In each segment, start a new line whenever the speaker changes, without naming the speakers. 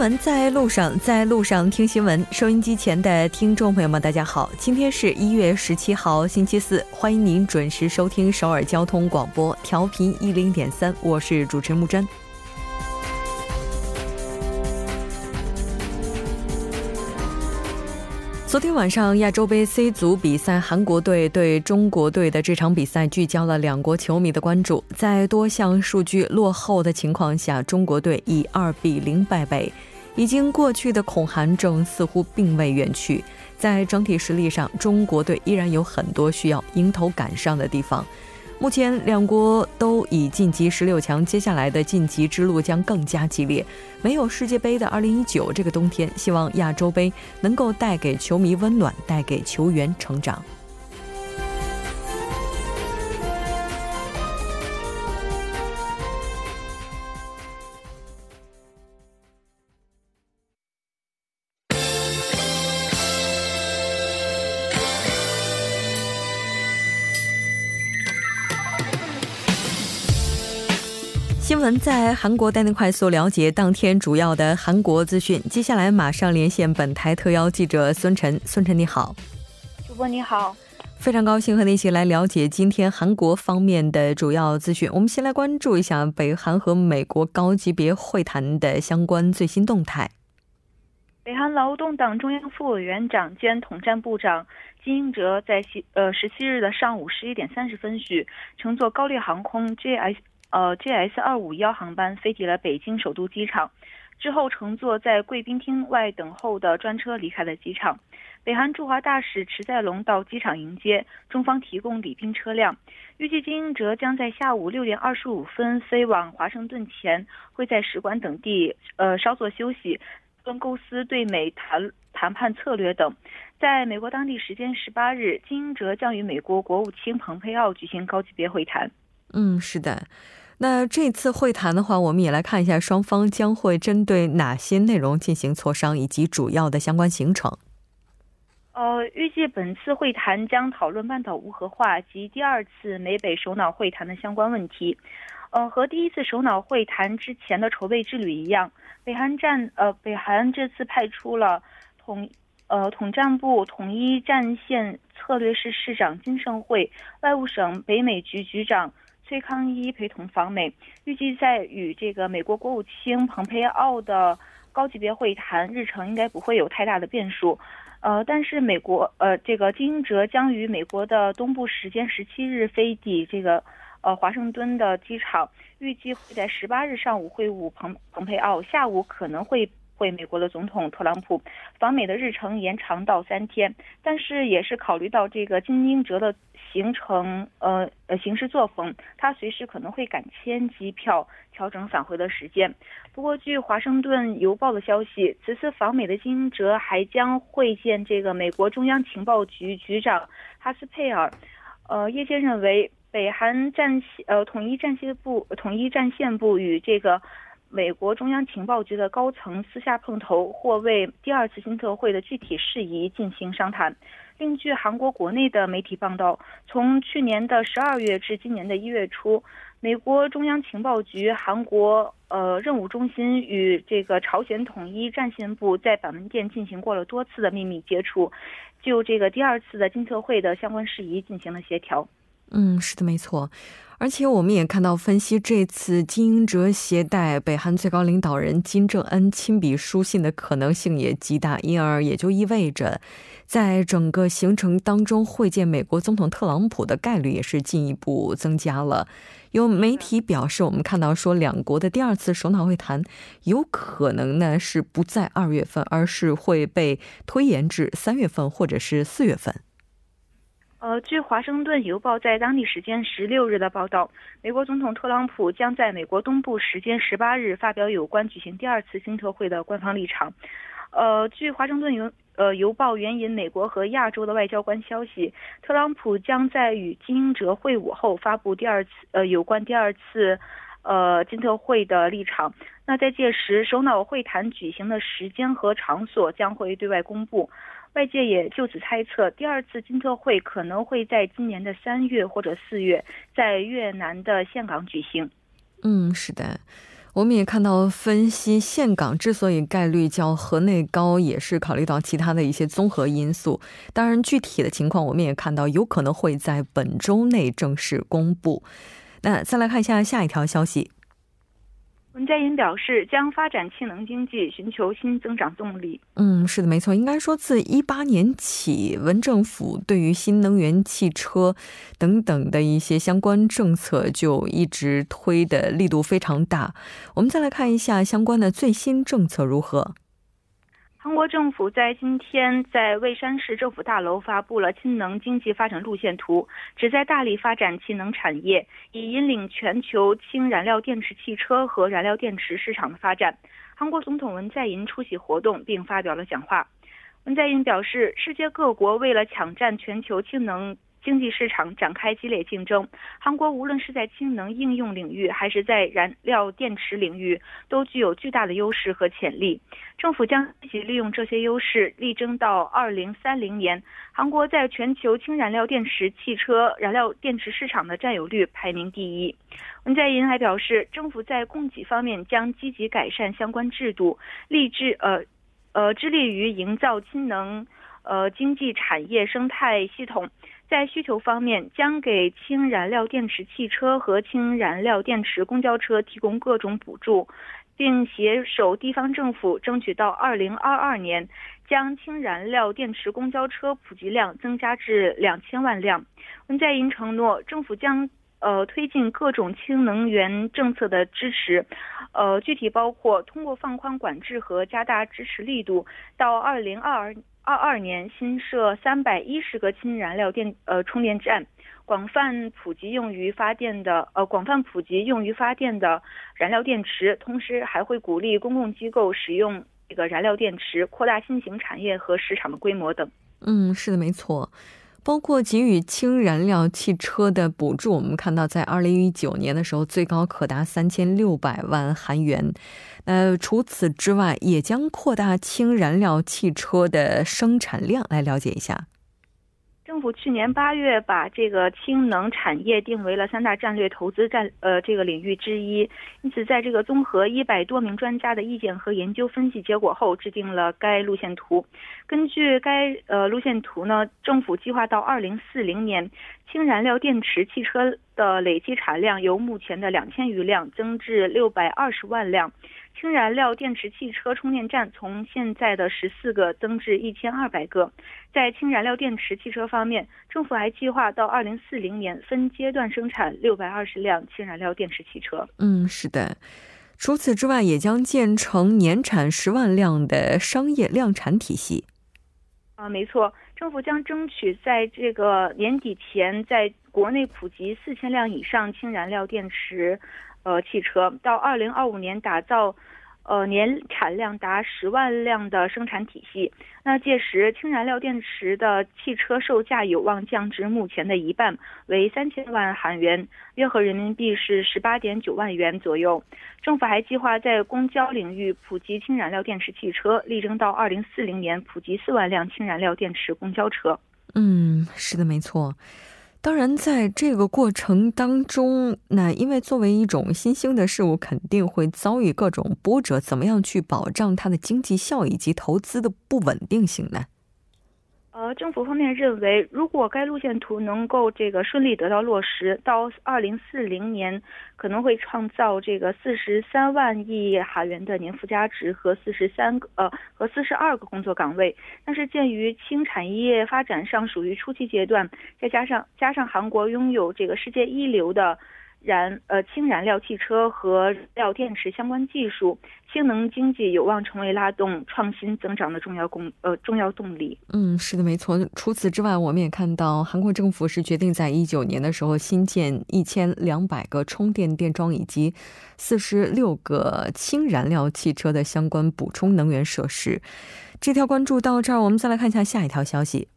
新闻在路上，在路上听新闻。收音机前的听众朋友们，大家好，今天是一月十七号，星期四，欢迎您准时收听首尔交通广播，调频一零点三，我是主持人木真。昨天晚上亚洲杯 C 组比赛，韩国队对中国队的这场比赛聚焦了两国球迷的关注。在多项数据落后的情况下，中国队以二比零败北。已经过去的恐韩症似乎并未远去，在整体实力上，中国队依然有很多需要迎头赶上的地方。目前两国都已晋级十六强，接下来的晋级之路将更加激烈。没有世界杯的二零一九这个冬天，希望亚洲杯能够带给球迷温暖，带给球员成长。在韩国带您快速了解当天主要的韩国资讯。接下来马上连线本台特邀记者孙晨。孙晨你好，
主播你好，
非常高兴和您一起来了解今天韩国方面的主要资讯。我们先来关注一下北韩和美国高级别会谈的相关最新动态。
北韩劳动党中央副委员长兼统战部长金英哲在西呃十七日的上午十一点三十分许，乘坐高丽航空 JS。呃，JS 二五幺航班飞抵了北京首都机场，之后乘坐在贵宾厅外等候的专车离开了机场。北韩驻华大使池在龙到机场迎接，中方提供礼宾车辆。预计金英哲将在下午六点二十五分飞往华盛顿前，会在使馆等地呃稍作休息，跟构思对美谈谈判策略等。在美国当地时间十八日，金英哲将与美国国务卿蓬佩奥举行高级别会谈。
嗯，是的。那这次会谈的话，我们也来看一下双方将会针对哪些内容进行磋商，以及主要的相关行程。
呃，预计本次会谈将讨论半岛无核化及第二次美北首脑会谈的相关问题。呃，和第一次首脑会谈之前的筹备之旅一样，北韩战呃北韩这次派出了统呃统战部统一战线策略室室长金盛惠、外务省北美局局长。崔康一陪同访美，预计在与这个美国国务卿蓬佩奥的高级别会谈日程应该不会有太大的变数。呃，但是美国呃这个金英哲将于美国的东部时间十七日飞抵这个呃华盛顿的机场，预计会在十八日上午会晤蓬蓬佩奥，下午可能会。会美国的总统特朗普访美的日程延长到三天，但是也是考虑到这个金英哲的行程，呃呃行事作风，他随时可能会改签机票，调整返回的时间。不过，据华盛顿邮报的消息，此次访美的金英哲还将会见这个美国中央情报局局长哈斯佩尔。呃，业界认为，北韩战线呃统一战线部统一战线部与这个。美国中央情报局的高层私下碰头，或为第二次新特会的具体事宜进行商谈。另据韩国国内的媒体报道，从去年的十二月至今年的一月初，美国中央情报局韩国呃任务中心与这个朝鲜统一战线部在板门店进行过了多次的秘密接触，就这个第二次的金特会的相关事宜进行了协调。
嗯，是的，没错。而且我们也看到，分析这次金英哲携带北韩最高领导人金正恩亲笔书信的可能性也极大，因而也就意味着，在整个行程当中会见美国总统特朗普的概率也是进一步增加了。有媒体表示，我们看到说，两国的第二次首脑会谈有可能呢是不在二月份，而是会被推延至三月份或者是四月份。
呃，据《华盛顿邮报》在当地时间十六日的报道，美国总统特朗普将在美国东部时间十八日发表有关举行第二次新特会的官方立场。呃，据《华盛顿邮呃邮报》援引美国和亚洲的外交官消息，特朗普将在与金英哲会晤后发布第二次呃有关第二次呃金特会的立场。那在届时，首脑会谈举行的时间和场所将会对外公布。外界也就此猜测，第二次金特会可能会在今年的三月或者四月，在越南的岘港举行。
嗯，是的，我们也看到，分析岘港之所以概率较河内高，也是考虑到其他的一些综合因素。当然，具体的情况我们也看到，有可能会在本周内正式公布。那再来看一下下一条消息。
文在寅表示，将发展氢能经济，寻求新增长动力。
嗯，是的，没错。应该说，自一八年起，文政府对于新能源汽车等等的一些相关政策就一直推的力度非常大。我们再来看一下相关的最新政策如何。
韩国政府在今天在蔚山市政府大楼发布了氢能经济发展路线图，旨在大力发展氢能产业，以引领全球氢燃料电池汽车和燃料电池市场的发展。韩国总统文在寅出席活动并发表了讲话。文在寅表示，世界各国为了抢占全球氢能。经济市场展开激烈竞争，韩国无论是在氢能应用领域，还是在燃料电池领域，都具有巨大的优势和潜力。政府将积极利用这些优势，力争到2030年，韩国在全球氢燃料电池汽车燃料电池市场的占有率排名第一。文在寅还表示，政府在供给方面将积极改善相关制度，立志呃呃致力于营造氢能呃经济产业生态系统。在需求方面，将给氢燃料电池汽车和氢燃料电池公交车提供各种补助，并携手地方政府争取到2022年将氢燃料电池公交车普及量增加至两千万辆。文在寅承诺，政府将呃推进各种氢能源政策的支持，呃具体包括通过放宽管制和加大支持力度，到2022。二二年新设三百一十个氢燃料电呃充电站，广泛普及用于发电的呃广泛普及用于发电的燃料电池，同时还会鼓励公共机构使用这个燃料电池，扩大新型产业和市场的规模等。
嗯，是的，没错。包括给予氢燃料汽车的补助，我们看到在二零一九年的时候，最高可达三千六百万韩元。呃，除此之外，也将扩大氢燃料汽车的生产量。来了解一下。
政府去年八月把这个氢能产业定为了三大战略投资战呃这个领域之一，因此在这个综合一百多名专家的意见和研究分析结果后，制定了该路线图。根据该呃路线图呢，政府计划到二零四零年，氢燃料电池汽车的累计产量由目前的两千余辆增至六百二十万辆。氢燃料电池汽车充电站从现在的十四个增至一千二百个。在氢燃料电池汽车方面，政府还计划到二零四零年分阶段生产六百二十辆氢燃料电池汽车。
嗯，是的。除此之外，也将建成年产十万辆的商业量产体系。
啊，没错，政府将争取在这个年底前，在国内普及四千辆以上氢燃料电池。呃，汽车到二零二五年打造，呃，年产量达十万辆的生产体系。那届时，氢燃料电池的汽车售价有望降至目前的一半，为三千万韩元，约合人民币是十八点九万元左右。政府还计划在公交领域普及氢燃料电池汽车，力争到二零四零年普及四万辆氢燃料电池公交车。
嗯，是的，没错。当然，在这个过程当中，那因为作为一种新兴的事物，肯定会遭遇各种波折。怎么样去保障它的经济效益及投资的不稳定性呢？
呃，政府方面认为，如果该路线图能够这个顺利得到落实，到二零四零年可能会创造这个四十三万亿韩元的年附加值和四十三个呃和四十二个工作岗位。但是鉴于氢产业发展尚属于初期阶段，再加上加上韩国拥有这个世界一流的。燃呃氢燃料汽车和燃料电池相关技术，氢能经济有望成为拉动创新增长的重要工呃重要动力。
嗯，是的，没错。除此之外，我们也看到韩国政府是决定在一九年的时候新建一千两百个充电电桩以及四十六个氢燃料汽车的相关补充能源设施。这条关注到这儿，我们再来看一下下一条消息。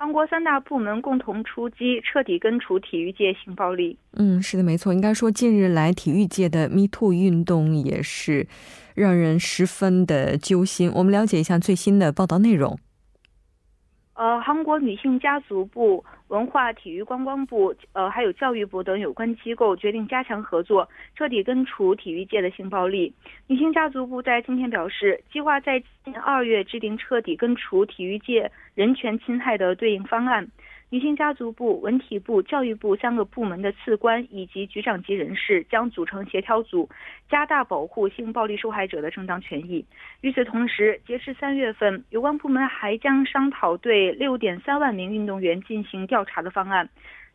韩国三大部门共同出击，彻底根除体育界性暴力。
嗯，是的，没错。应该说，近日来体育界的 Me Too 运动也是让人十分的揪心。我们了解一下最新的报道内容。
呃，韩国女性家族部、文化体育观光部、呃，还有教育部等有关机构决定加强合作，彻底根除体育界的性暴力。女性家族部在今天表示，计划在今年二月制定彻底根除体育界人权侵害的对应方案。女性家族部、文体部、教育部三个部门的次官以及局长级人士将组成协调组，加大保护性暴力受害者的正当权益。与此同时，截至三月份，有关部门还将商讨对六点三万名运动员进行调查的方案。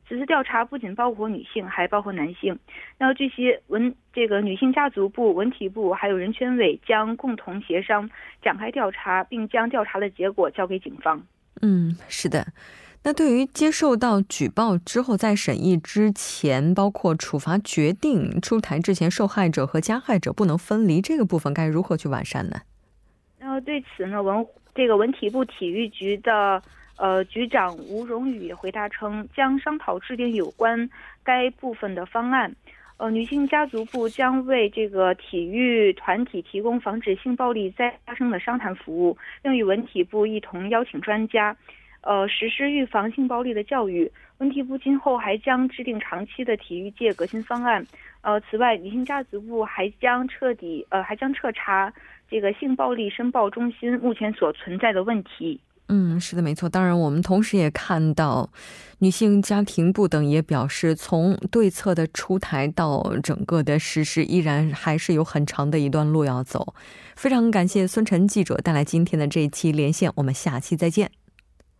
此次调查不仅包括女性，还包括男性。那据悉，文这个女性家族部、文体部还有人权委将共同协商展开调查，并将调查的结果交给警方。
嗯，是的。那对于接受到举报之后，在审议之前，包括处罚决定出台之前，受害者和加害者不能分离这个部分，该如何去完善呢？
那对此呢，文这个文体部体育局的呃局长吴荣宇回答称，将商讨制定有关该部分的方案。呃，女性家族部将为这个体育团体提供防止性暴力再发生的商谈服务，并与文体部一同邀请专家。呃，实施预防性暴力的教育。文体部今后还将制定长期的体育界革新方案。呃，此外，女性家族部还将彻底呃，还将彻查这个性暴力申报中心目前所存在的问题。
嗯，是的，没错。当然，我们同时也看到，女性家庭部等也表示，从对策的出台到整个的实施，依然还是有很长的一段路要走。非常感谢孙晨记者带来今天的这一期连线，我们下期再见。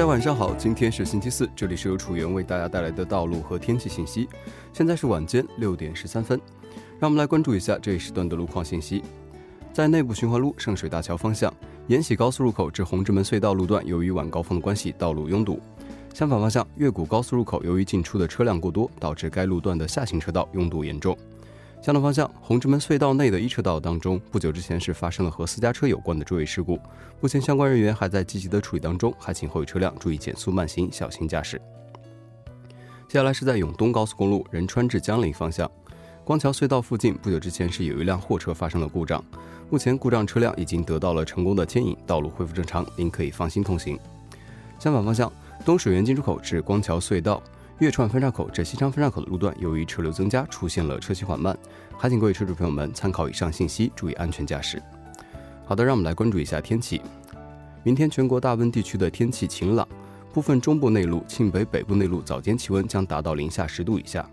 大家晚上好，今天是星期四，这里是由楚源为大家带来的道路和天气信息。现在是晚间六点十三分，让我们来关注一下这一时段的路况信息。在内部循环路圣水大桥方向，延禧高速入口至红之门隧道路段，由于晚高峰的关系，道路拥堵。相反方向，越谷高速入口由于进出的车辆过多，导致该路段的下行车道拥堵严重。相同方向，红之门隧道内的一车道当中，不久之前是发生了和私家车有关的追尾事故，目前相关人员还在积极的处理当中，还请后车辆注意减速慢行，小心驾驶。接下来是在永东高速公路仁川至江陵方向，光桥隧道附近，不久之前是有一辆货车发生了故障，目前故障车辆已经得到了成功的牵引，道路恢复正常，您可以放心通行。相反方向，东水源进出口至光桥隧道。月串分岔口至西昌分岔口的路段，由于车流增加，出现了车行缓慢，还请各位车主朋友们参考以上信息，注意安全驾驶。好的，让我们来关注一下天气。明天全国大部分地区的天气晴朗，部分中部内陆、庆北北部内陆早间气温将达到零下十度以下，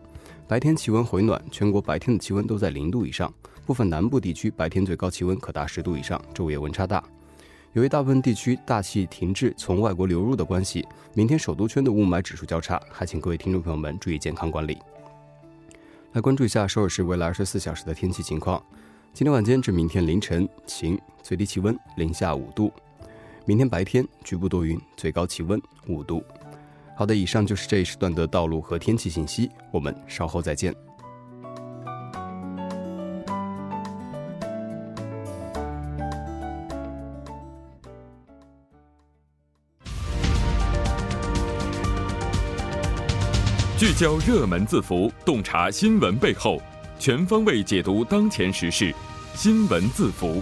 白天气温回暖，全国白天的气温都在零度以上，部分南部地区白天最高气温可达十度以上，昼夜温差大。由于大部分地区大气停滞，从外国流入的关系，明天首都圈的雾霾指数较差，还请各位听众朋友们注意健康管理。来关注一下首尔市未来二十四小时的天气情况：今天晚间至明天凌晨晴，最低气温零下五度；明天白天局部多云，最高气温五度。好的，以上就是这一时段的道路和天气信息，我们稍后再见。
聚焦热门字符，洞察新闻背后，全方位解读当前时事。新闻字符，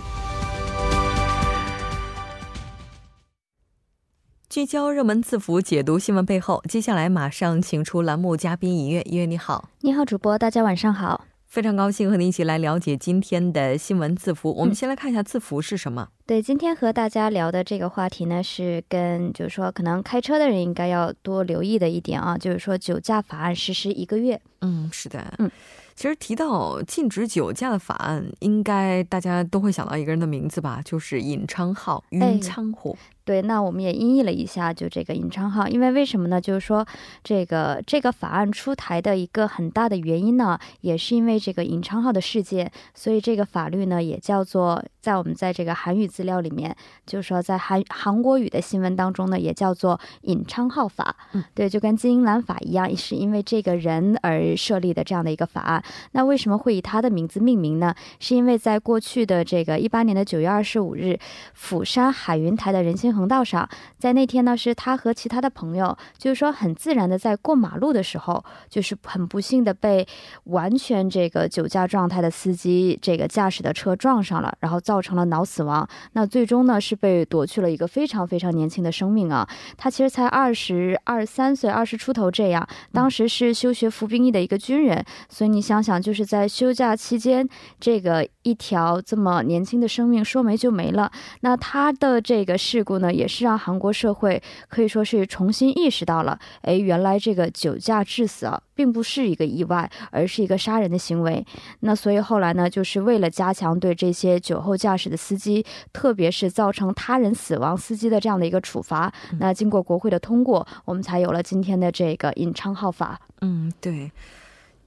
聚焦热门字符，解读新闻背后。接下来马上请出栏目嘉宾一月，一月你好，
你好，主播，大家晚上好。
非常高兴和您一起来了解今天的新闻字符。我们先来看一下字符是什么。
对，今天和大家聊的这个话题呢，是跟就是说，可能开车的人应该要多留意的一点啊，就是说酒驾法案实施一个月。
嗯，是的，嗯。其实提到禁止酒驾的法案，应该大家都会想到一个人的名字吧，就是尹昌浩、尹昌虎。
对，那我们也音译了一下，就这个尹昌浩，因为为什么呢？就是说，这个这个法案出台的一个很大的原因呢，也是因为这个尹昌浩的事件，所以这个法律呢，也叫做在我们在这个韩语资料里面，就是说在韩韩国语的新闻当中呢，也叫做尹昌浩法。嗯，对，就跟金英兰法一样，是因为这个人而设立的这样的一个法案。那为什么会以他的名字命名呢？是因为在过去的这个一八年的九月二十五日，釜山海云台的人行横道上，在那天呢，是他和其他的朋友，就是说很自然的在过马路的时候，就是很不幸的被完全这个酒驾状态的司机这个驾驶的车撞上了，然后造成了脑死亡。那最终呢，是被夺去了一个非常非常年轻的生命啊！他其实才二十二三岁，二十出头这样，当时是休学服兵役的一个军人，所以你想想，就是在休假期间，这个一条这么年轻的生命说没就没了。那他的这个事故呢？也是让韩国社会可以说是重新意识到了，哎，原来这个酒驾致死啊，并不是一个意外，而是一个杀人的行为。那所以后来呢，就是为了加强对这些酒后驾驶的司机，特别是造成他人死亡司机的这样的一个处罚，那经过国会的通过，我们才有了今天的这个尹昌浩法。
嗯，对。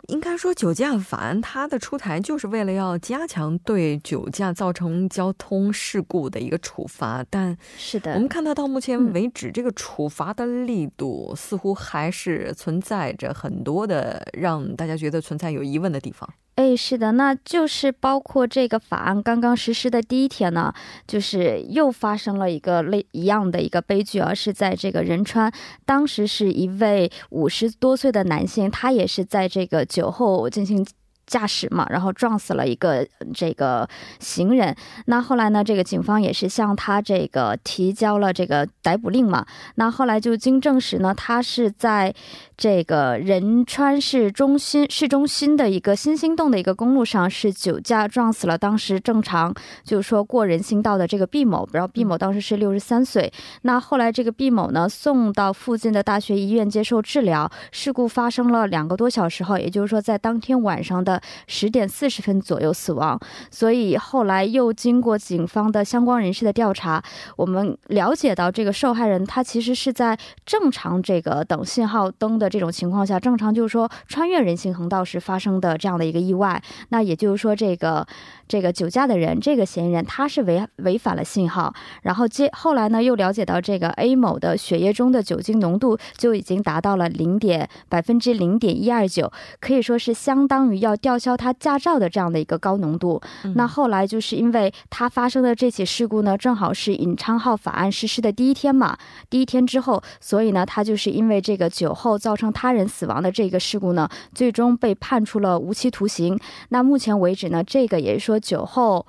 应该说，酒驾法案它的出台就是为了要加强对酒驾造成交通事故的一个处罚，但
是的，
我们看到到目前为止，这个处罚的力度似乎还是存在着很多的让大家觉得存在有疑问的地方。
哎，是的，那就是包括这个法案刚刚实施的第一天呢，就是又发生了一个类一样的一个悲剧而，是在这个仁川，当时是一位五十多岁的男性，他也是在这个酒后进行。驾驶嘛，然后撞死了一个这个行人。那后来呢，这个警方也是向他这个提交了这个逮捕令嘛。那后来就经证实呢，他是在这个仁川市中心市中心的一个新兴洞的一个公路上，是酒驾撞死了当时正常就是说过人行道的这个毕某。然后毕某当时是六十三岁。那后来这个毕某呢，送到附近的大学医院接受治疗。事故发生了两个多小时后，也就是说在当天晚上的。十点四十分左右死亡，所以后来又经过警方的相关人士的调查，我们了解到这个受害人他其实是在正常这个等信号灯的这种情况下，正常就是说穿越人行横道时发生的这样的一个意外。那也就是说，这个这个酒驾的人，这个嫌疑人他是违违反了信号。然后接后来呢，又了解到这个 A 某的血液中的酒精浓度就已经达到了零点百分之零点一二九，可以说是相当于要吊。销他驾照的这样的一个高浓度，那后来就是因为他发生的这起事故呢，正好是尹昌浩法案实施的第一天嘛，第一天之后，所以呢，他就是因为这个酒后造成他人死亡的这个事故呢，最终被判处了无期徒刑。那目前为止呢，这个也是说酒后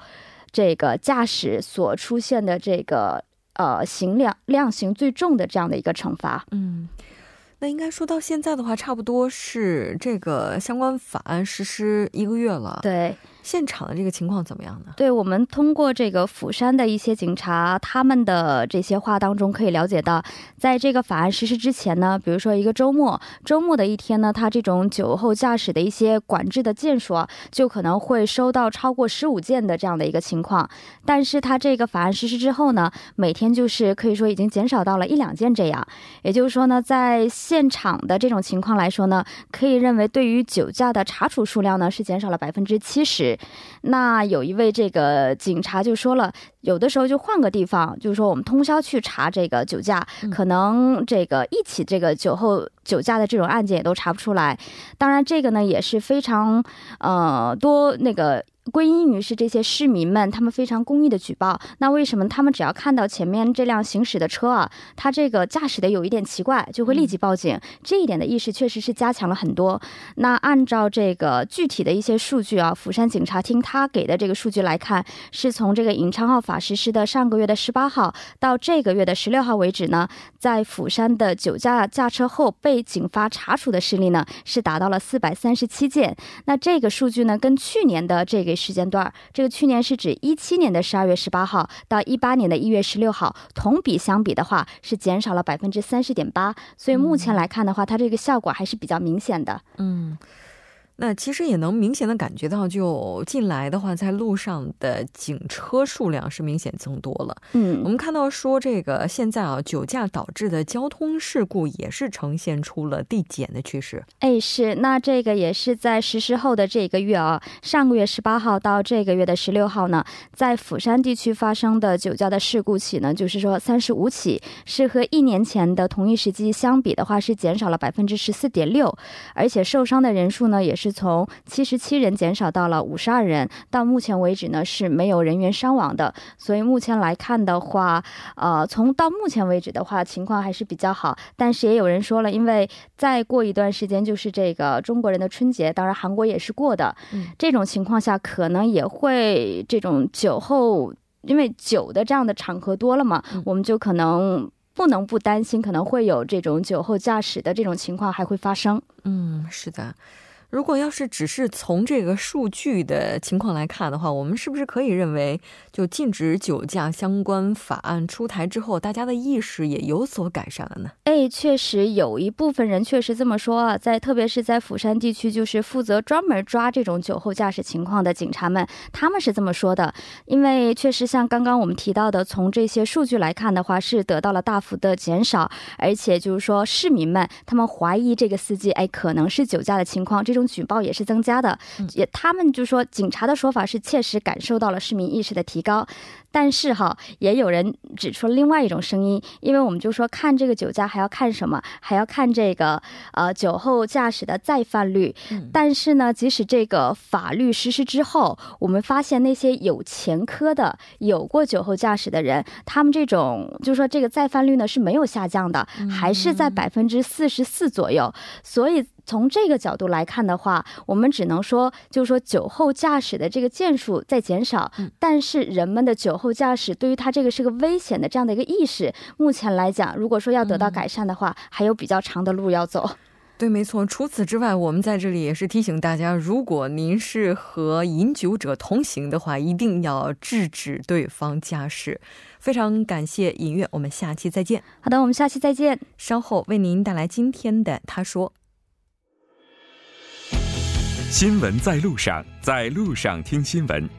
这个驾驶所出现的这个呃刑量量刑最重的这样的一个惩罚。
嗯。那应该说到现在的话，差不多是这个相关法案实施一个月了。
对。
现场的这个情况怎么样呢？
对我们通过这个釜山的一些警察他们的这些话当中可以了解到，在这个法案实施之前呢，比如说一个周末，周末的一天呢，他这种酒后驾驶的一些管制的件数啊，就可能会收到超过十五件的这样的一个情况。但是他这个法案实施之后呢，每天就是可以说已经减少到了一两件这样。也就是说呢，在现场的这种情况来说呢，可以认为对于酒驾的查处数量呢是减少了百分之七十。那有一位这个警察就说了，有的时候就换个地方，就是说我们通宵去查这个酒驾，可能这个一起这个酒后酒驾的这种案件也都查不出来。当然，这个呢也是非常呃多那个。归因于是这些市民们，他们非常公益的举报。那为什么他们只要看到前面这辆行驶的车啊，他这个驾驶的有一点奇怪，就会立即报警？这一点的意识确实是加强了很多。那按照这个具体的一些数据啊，釜山警察厅他给的这个数据来看，是从这个尹昌浩法实施的上个月的十八号到这个月的十六号为止呢，在釜山的酒驾驾车后被警方查处的事例呢，是达到了四百三十七件。那这个数据呢，跟去年的这个。时间段，这个去年是指一七年的十二月十八号到一八年的一月十六号，同比相比的话是减少了百分之三十点八，所以目前来看的话，它这个效果还是比较明显的。
嗯。那其实也能明显的感觉到，就近来的话，在路上的警车数量是明显增多了。嗯，我们看到说这个现在啊，酒驾导致的交通事故也是呈现出了递减的趋势。
哎，是，那这个也是在实施后的这个月啊，上个月十八号到这个月的十六号呢，在釜山地区发生的酒驾的事故起呢，就是说三十五起，是和一年前的同一时期相比的话，是减少了百分之十四点六，而且受伤的人数呢，也是。从七十七人减少到了五十二人，到目前为止呢是没有人员伤亡的。所以目前来看的话，呃，从到目前为止的话，情况还是比较好。但是也有人说了，因为再过一段时间就是这个中国人的春节，当然韩国也是过的。这种情况下，可能也会这种酒后，因为酒的这样的场合多了嘛，我们就可能不能不担心，可能会有这种酒后驾驶的这种情况还会发生。
嗯，是的。如果要是只是从这个数据的情况来看的话，我们是不是可以认为，就禁止酒驾相关法案出台之后，大家的意识也有所改善了呢？
哎，确实有一部分人确实这么说啊，在特别是在釜山地区，就是负责专门抓这种酒后驾驶情况的警察们，他们是这么说的。因为确实像刚刚我们提到的，从这些数据来看的话，是得到了大幅的减少，而且就是说市民们他们怀疑这个司机哎可能是酒驾的情况，这种。举报也是增加的，也他们就说警察的说法是切实感受到了市民意识的提高。但是哈，也有人指出了另外一种声音，因为我们就说看这个酒驾还要看什么，还要看这个呃酒后驾驶的再犯率。但是呢，即使这个法律实施之后，我们发现那些有前科的、有过酒后驾驶的人，他们这种就说这个再犯率呢是没有下降的，还是在百分之四十四左右。所以从这个角度来看的话，我们只能说，就是说酒后驾驶的这个件数在减少，但是人们的酒后驾驶对于他这个是个危险的这样的一个意识，目前来讲，如果说要得到改善的话，还有比较长的路要走。
对，没错。除此之外，我们在这里也是提醒大家，如果您是和饮酒者同行的话，一定要制止对方驾驶。非常感谢尹月，我们下期再见。
好的，我们下期再见。
稍后为您带来今天的他说。
新闻在路上，在路上听新闻。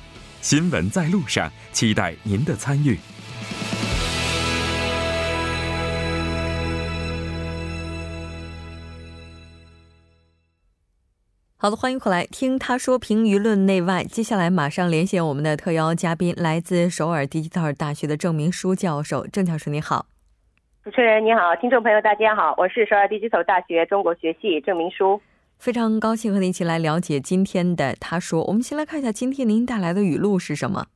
新闻在路上，期待您的参与。
好的，欢迎回来听他说评舆论内外。接下来马上连线我们的特邀嘉宾，来自首尔迪吉特尔大学的郑明书教授。郑教授，你好。
主持人你好，听众朋友大家好，我是首尔迪吉特尔大学中国学系郑明书。
非常高兴和您一起来了解今天的他说。我们先来看一下今天您带来的语录是什么。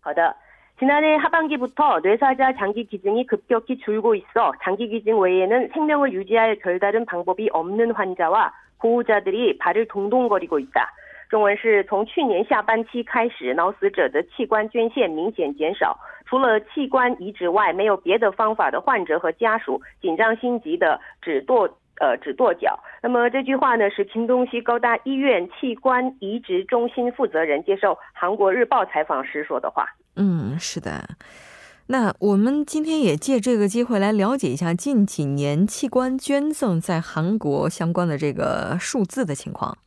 好的，지난해하반기부터뇌사자장기기증이급격히줄고있어장기기증외에는생명을유지할별다른방법이없는환자와보호자들이발을동동거리고있다中文是从去年下半期开始，脑死者的器官捐献明显减少，除了器官移植外，没有别的方法的患者和家属紧张心急的只跺。 呃，只跺脚。那么这句话呢，是屏东西高大医院器官移植中心负责人接受《韩国日报》采访时说的话。
嗯，是的。那我们今天也借这个机会来了解一下近几年器官捐赠在韩国相关的这个数字的情况。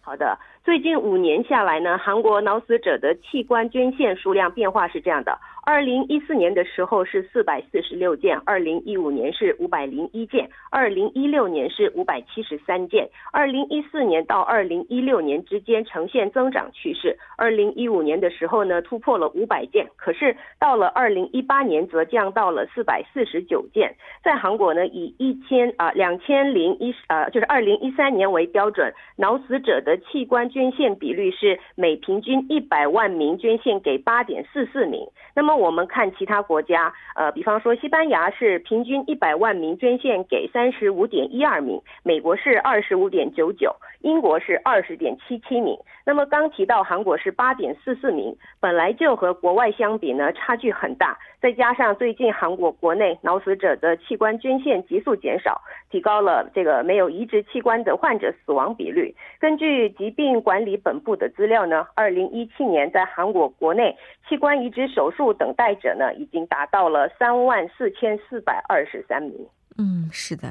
好的，最近五年下来呢，韩国脑死者的器官捐献数量变化是这样的。二零一四年的时候是四百四十六件，二零一五年是五百零一件，二零一六年是五百七十三件，二零一四年到二零一六年之间呈现增长趋势，二零一五年的时候呢突破了五百件，可是到了二零一八年则降到了四百四十九件。在韩国呢，以一千啊两千零一呃就是二零一三年为标准，脑死者的器官捐献比率是每平均一百万名捐献给八点四四名，那么。我们看其他国家，呃，比方说西班牙是平均一百万名捐献给三十五点一二名，美国是二十五点九九，英国是二十点七七名。那么刚提到韩国是八点四四名，本来就和国外相比呢差距很大，再加上最近韩国国内脑死者的器官捐献急速减少，提高了这个没有移植器官的患者死亡比率。根据疾病管理本部的资料呢，二零一七年在韩国国内器官移植手术等待者呢已经达到了三万四千四百二十三名。
嗯，是的。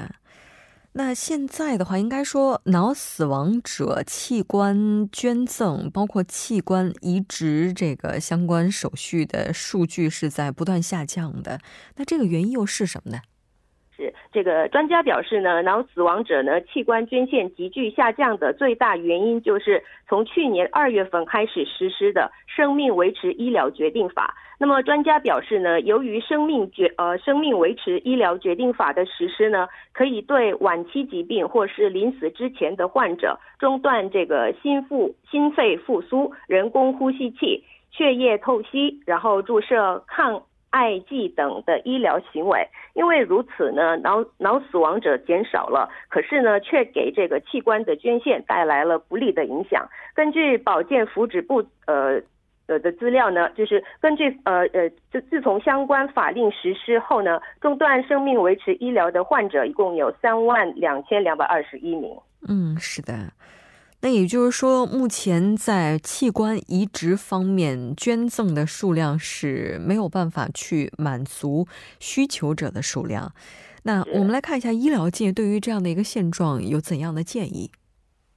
那现在的话，应该说脑死亡者器官捐赠，包括器官移植这个相关手续的数据是在不断下降的。那这个原因又是什么呢？
是这个专家表示呢，脑死亡者呢器官捐献急剧下降的最大原因就是从去年二月份开始实施的《生命维持医疗决定法》。那么专家表示呢，由于生命决呃生命维持医疗决定法的实施呢，可以对晚期疾病或是临死之前的患者中断这个心腹心肺复苏、人工呼吸器、血液透析，然后注射抗。艾剂等的医疗行为，因为如此呢，脑脑死亡者减少了，可是呢，却给这个器官的捐献带来了不利的影响。根据保健福祉部呃呃的资料呢，就是根据呃呃自自从相关法令实施后呢，中断生命维持医疗的患者一共有三万两千两百二十一名。
嗯，是的。那也就是说，目前在器官移植方面捐赠的数量是没有办法去满足需求者的数量。那我们来看一下医疗界对于这样的一个现状有怎样的建议。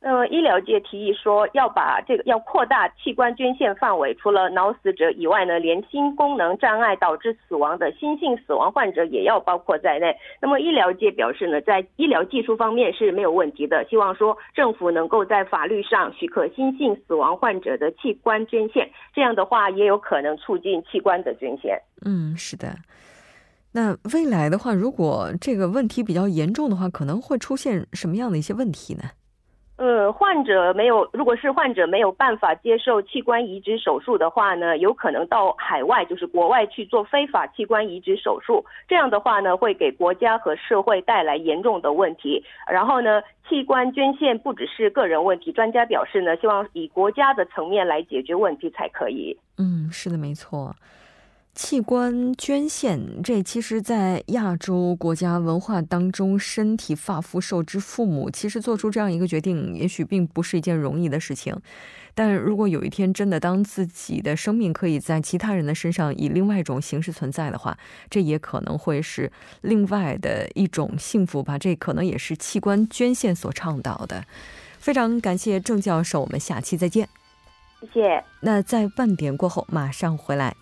那么，医疗界提议说，要把这个要扩大器官捐献范围，除了脑死者以外呢，连心功能障碍导致死亡的心性死亡患者也要包括在内。那么，医疗界表示呢，在医疗技术方面是没有问题的，希望说政府能够在法律上许可心性死亡患者的器官捐献，这样的话也有可能促进器官的捐献。
嗯，是的。那未来的话，如果这个问题比较严重的话，可能会出现什么样的一些问题呢？
呃，患者没有，如果是患者没有办法接受器官移植手术的话呢，有可能到海外，就是国外去做非法器官移植手术。这样的话呢，会给国家和社会带来严重的问题。然后呢，器官捐献不只是个人问题，专家表示呢，希望以国家的层面来解决问题才可以。
嗯，是的，没错。器官捐献，这其实，在亚洲国家文化当中，身体发肤受之父母，其实做出这样一个决定，也许并不是一件容易的事情。但如果有一天真的当自己的生命可以在其他人的身上以另外一种形式存在的话，这也可能会是另外的一种幸福吧。这可能也是器官捐献所倡导的。非常感谢郑教授，我们下期再见。
谢谢。
那在半点过后马上回来。